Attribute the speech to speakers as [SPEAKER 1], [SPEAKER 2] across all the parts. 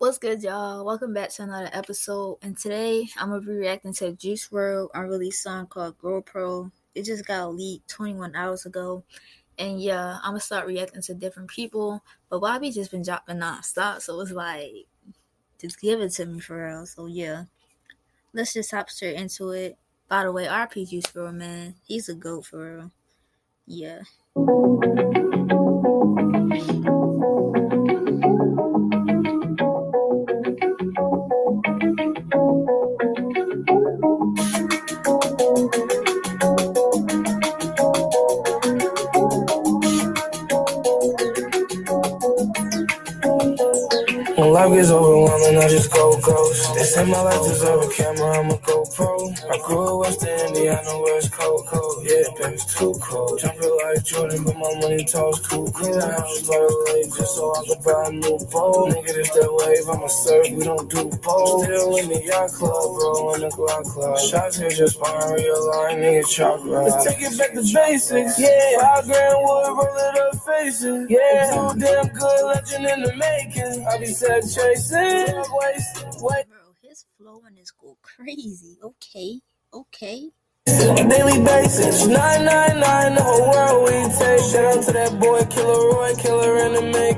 [SPEAKER 1] What's good, y'all? Welcome back to another episode. And today I'm gonna be reacting to Juice WRLD unreleased song called GoPro. It just got leaked 21 hours ago. And yeah, I'm gonna start reacting to different people. But Bobby just been dropping non-stop, so it's like just give it to me for real. So yeah. Let's just hop straight into it. By the way, RP Juice WRLD, man. He's a goat for real. Yeah.
[SPEAKER 2] When life gets overwhelming, I just go ghost. They say my life deserve a camera, I'm a GoPro. I grew up West Indiana, where it's cold, cold. Yeah, it's too cold. Jumping like Jordan, but my money talks cool, cool. I house by the lake, just so I can buy a new boat. Nigga, this that wave, I'ma surf, we don't do both. Still in the yacht club, bro, in the Glock club. Shots here just fine, real line, nigga, chalk ride. Let's take it back to basics, yeah. Five grand wood, roll it up, faces, yeah. Too damn good, legend in the making. I be said chasing, waste, wait.
[SPEAKER 1] Bro, his flowing is go crazy. Okay, okay.
[SPEAKER 2] Daily basis, 999, the whole world we take. Shout out to that boy, Killer Roy, killer in the making.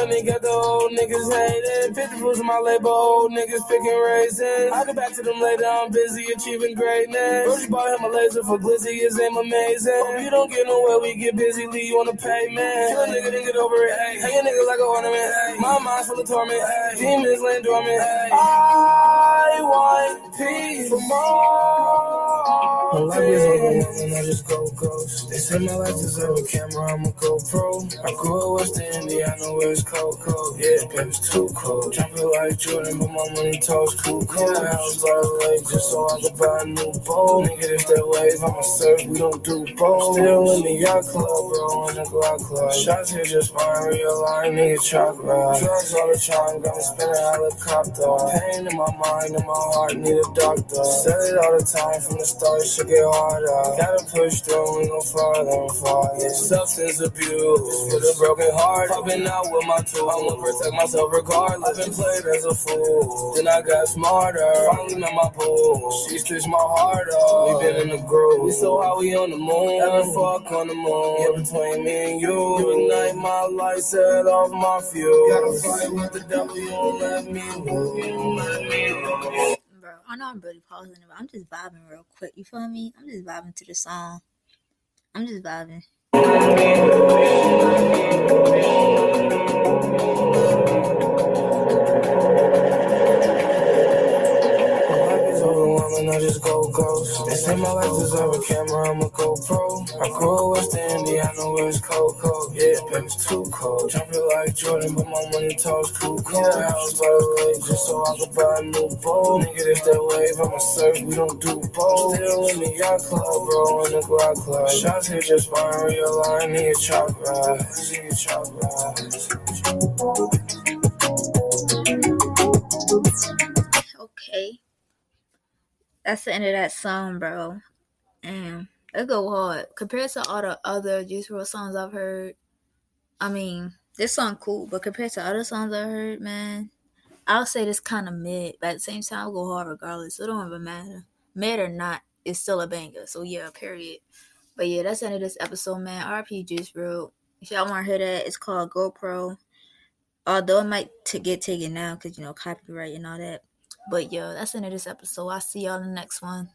[SPEAKER 2] Running, got the old niggas hating. 50 fools in my label, old niggas picking raisins. I'll get back to them later, I'm busy achieving greatness. Rosie bought him a laser for Glizzy, his aim amazing. Hope you don't get nowhere, we get busy, leave you on the pavement. Kill a nigga, then get over it, hey. Hang a nigga like a ornament, hey. My mind's full of torment, hey. Demons laying dormant, hey. I want peace for more. My life is overwhelming, I just go ghost. They say my life deserve a camera, I'm a GoPro. I grew up West Indiana, where it's cold, cold. Yeah, it's too cold. Jumping like Jordan, but my money talks cool, cold. The house by the just so I can buy a new boat. Nigga, this that wave, I'm a surf, we don't do both. Still in the yacht club, bro, in the Glock club. Shots here just fine, real line, nigga, chalk ride. Drugs all the time, got me spinning helicopter. Pain in my mind, in my heart, need a doctor. Said it all the time, from the start, shit get harder. Gotta push through, we go farther and farther. Substance abuse, with a broken heart. Popping out with my tool, I'ma protect myself regardless. I've been played as a fool, then I got smarter. Finally met my she stitched my heart up. We been in the groove, we so high, we on the moon. Having fuck on the moon, yeah, between me and you. You ignite my light, set off my fuel. Gotta fight with the devil, you don't let me lose. You don't let me lose.
[SPEAKER 1] Bro, I know I'm really pausing it, but I'm just vibing real quick. You feel me? I'm just vibing to the song. I'm just vibing.
[SPEAKER 2] I just ghost. They say my life deserve a camera, I'm a GoPro. I grew up West Indiana, where it's cold, cold. Yeah, baby, it's too cold. Jumping like Jordan, but my money talks cool, cold. The house by the lake, just so I can buy a new boat. Nigga, this that wave, I'm a surf, we don't do both. Still in the yacht club, bro, in the Glock club. Shots here just fine, real line, nigga, chalk ride. Nigga, chalk ride.
[SPEAKER 1] Okay. That's the end of that song, bro. And it go hard. Compared to all the other Juice WRLD songs I've heard, I mean, this song cool, but compared to other songs I heard, man, I'll say this kind of mid, but at the same time, I'll go hard regardless. It don't even matter. Mid or not, it's still a banger. So yeah, period. But yeah, that's the end of this episode, man. RP Juice WRLD. If y'all want to hear that, it's called GoPro. Although it might get taken now because you know copyright and all that. But yeah, that's the end of this episode. I'll see y'all in the next one.